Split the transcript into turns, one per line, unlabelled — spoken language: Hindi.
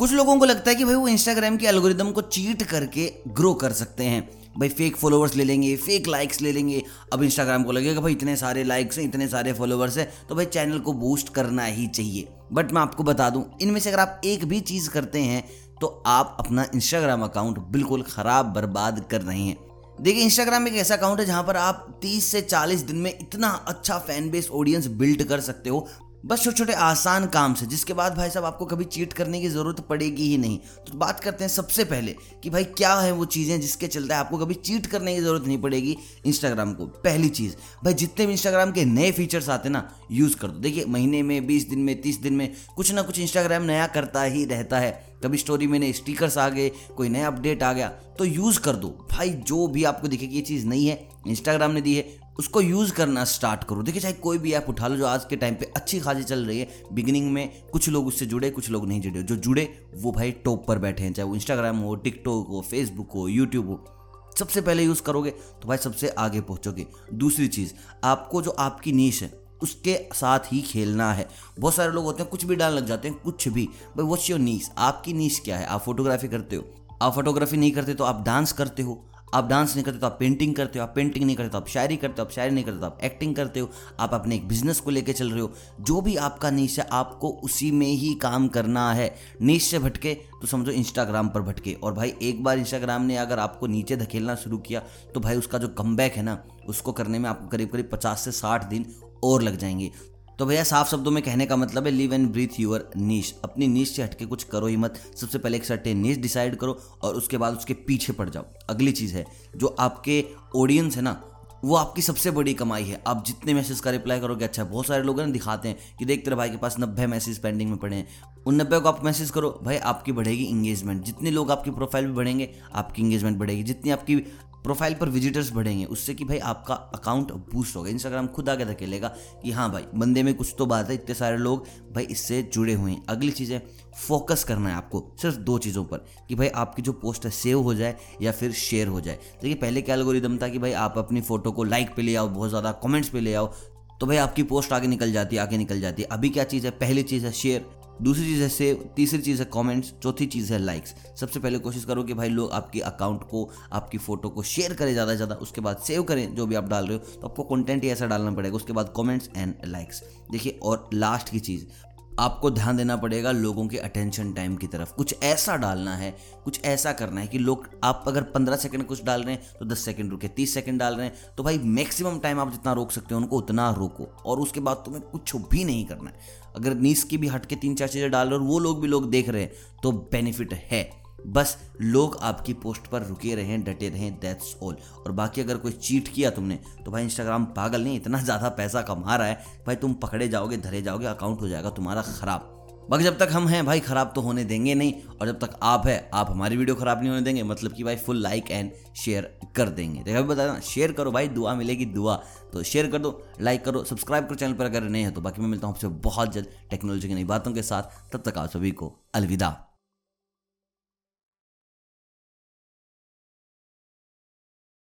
कुछ लोगों को लगता है कि भाई वो इंस्टाग्राम के एल्गोरिदम को चीट करके ग्रो कर सकते हैं। भाई फेक फॉलोअर्स ले लेंगे फेक लाइक्स ले लेंगे। अब इंस्टाग्राम को लगेगा भाई इतने सारे लाइक्स हैं, इतने सारे फॉलोअर्स हैं तो भाई चैनल को बूस्ट करना ही चाहिए। बट मैं आपको बता दूँ, इनमें से अगर आप एक भी चीज़ करते हैं तो आप अपना इंस्टाग्राम अकाउंट बिल्कुल ख़राब, बर्बाद कर रहे हैं। देखिए इंस्टाग्राम एक ऐसा अकाउंट है जहाँ पर आप 30 से 40 दिन में इतना अच्छा फ़ैन बेस ऑडियंस बिल्ड कर सकते हो। बस छोटे छोटे आसान काम से, जिसके बाद भाई साहब आपको कभी चीट करने की ज़रूरत पड़ेगी ही नहीं। तो बात करते हैं सबसे पहले कि भाई क्या है वो चीज़ें जिसके चलते आपको कभी चीट करने की ज़रूरत नहीं पड़ेगी इंस्टाग्राम को। पहली चीज़, भाई जितने भी इंस्टाग्राम के नए फीचर्स आते हैं ना यूज़ कर दो। देखिए, महीने में, बीस दिन में, तीस दिन में, कुछ ना कुछ इंस्टाग्राम नया करता ही रहता है। कभी स्टोरी में नए स्टिकर्स आ गए, कोई नया अपडेट आ गया तो यूज़ कर दो। भाई, जो भी आपको दिखे कि ये चीज़ नहीं है। इंस्टाग्राम ने दी है उसको यूज़ करना स्टार्ट करो। देखिए, चाहे कोई भी ऐप उठा लो जो आज के टाइम पे अच्छी खासी चल रही है, बिगिनिंग में कुछ लोग उससे जुड़े, कुछ लोग नहीं जुड़े। जो जुड़े, वो भाई टॉप पर बैठे हैं, चाहे वो इंस्टाग्राम हो टिकटॉक हो फेसबुक हो यूट्यूब हो। सबसे पहले यूज़ करोगे तो भाई सबसे आगे पहुंचोगे। दूसरी चीज़, आपको जो आपकी नीच है, उसके साथ ही खेलना है। बहुत सारे लोग होते हैं, कुछ भी डालने लग जाते हैं, कुछ भी। भाई वॉट्स योर नीस आपकी नीच क्या है? आप फोटोग्राफी करते हो। आप फोटोग्राफी नहीं करते तो आप डांस करते हो। आप डांस नहीं करते तो आप पेंटिंग करते हो, आप पेंटिंग नहीं करते तो आप शायरी करते हो, आप शायरी नहीं करते तो आप एक्टिंग करते हो, आप अपने एक बिज़नेस को लेके चल रहे हो। जो भी आपका नीच है आपको उसी में ही काम करना है। नीच से भटके तो समझो इंस्टाग्राम पर भटके। और भाई, एक बार इंस्टाग्राम ने अगर आपको नीचे धकेलना शुरू किया तो भाई उसका जो कम है ना, उसको करने में आपको करीब करीब पचास से साठ दिन और लग जाएँगे। तो भैया साफ़ शब्दों में कहने का मतलब है लिव एंड ब्रीथ यूर नीच अपनी नीच से हटके कुछ करो ही मत। सबसे पहले एक सर्टेन नीच डिसाइड करो और उसके बाद उसके पीछे पड़ जाओ। अगली चीज़ है, जो आपके ऑडियंस है ना, वो आपकी सबसे बड़ी कमाई है। आप जितने मैसेज का रिप्लाई करोगे अच्छा बहुत सारे लोग ना, दिखाते हैं कि देख तेरे भाई के पास नब्बे मैसेज पेंडिंग में पड़े हैं। उन नब्बे को आप मैसेज करो, भाई, आपकी बढ़ेगी इंगेजमेंट जितने लोग आपकी प्रोफ़ाइल पे बढ़ेंगे, आपकी इंगेजमेंट बढ़ेगी। जितनी आपकी प्रोफ़ाइल पर विजिटर्स बढ़ेंगे, उससे कि भाई आपका अकाउंट बूस्ट होगा। इंस्टाग्राम खुद आगे धकेलेगा कि हाँ भाई, बंदे में कुछ तो बात है, इतने सारे लोग भाई इससे जुड़े हुए हैं। अगली चीज़ है फोकस करना है आपको सिर्फ़ दो चीज़ों पर, कि भाई आपकी जो पोस्ट है, सेव हो जाए या फिर शेयर हो जाए। देखिए, पहले क्या एल्गोरिदम था कि भाई आप अपनी फ़ोटो को लाइक पे ले आओ, बहुत ज़्यादा कमेंट्स पे ले आओ तो भाई आपकी पोस्ट आगे निकल जाती है, आगे निकल जाती है। अभी क्या चीज़ है? पहली चीज़ है शेयर। दूसरी चीज़ है सेव तीसरी चीज़ है कमेंट्स चौथी चीज़ है लाइक्स सबसे पहले कोशिश करो कि भाई लोग आपके अकाउंट को, आपकी फ़ोटो को शेयर करें ज़्यादा से ज़्यादा, उसके बाद सेव करें जो भी आप डाल रहे हो. तो आपको कंटेंट ही ऐसा डालना पड़ेगा, उसके बाद कमेंट्स एंड लाइक्स देखिए, और लास्ट की चीज़ आपको ध्यान देना पड़ेगा लोगों के अटेंशन टाइम की तरफ़। कुछ ऐसा डालना है, कुछ ऐसा करना है कि लोग, आप अगर पंद्रह सेकंड कुछ डाल रहे हैं तो दस सेकंड रुके, तीस सेकंड डाल रहे हैं तो भाई मैक्सिमम टाइम आप जितना रोक सकते हो, उनको उतना रोको। और उसके बाद तुम्हें कुछ भी नहीं करना है। अगर नीस की भी हट के तीन चार चीज़ें डाल रहे हो वो लोग भी लोग देख रहे हैं तो बेनिफिट है। बस लोग आपकी पोस्ट पर रुके रहें, डटे रहें दैट्स ऑल और बाकी अगर कोई चीट किया तुमने तो भाई इंस्टाग्राम पागल नहीं, इतना ज़्यादा पैसा कमा रहा है, भाई तुम पकड़े जाओगे, धरे जाओगे अकाउंट हो जाएगा तुम्हारा ख़राब. बाकी जब तक हम हैं भाई, ख़राब तो होने देंगे नहीं, और जब तक आप है, आप हमारी वीडियो ख़राब नहीं होने देंगे मतलब कि भाई फुल लाइक एंड शेयर कर देंगे. देखा बता देना शेयर करो भाई, दुआ मिलेगी, दुआ. तो शेयर कर दो लाइक करो सब्सक्राइब करो चैनल पर अगर नहीं है तो बाकी मैं मिलता हूँ आपसे बहुत जल्द टेक्नोलॉजी की नई बातों के साथ. तब तक आप सभी को अलविदा.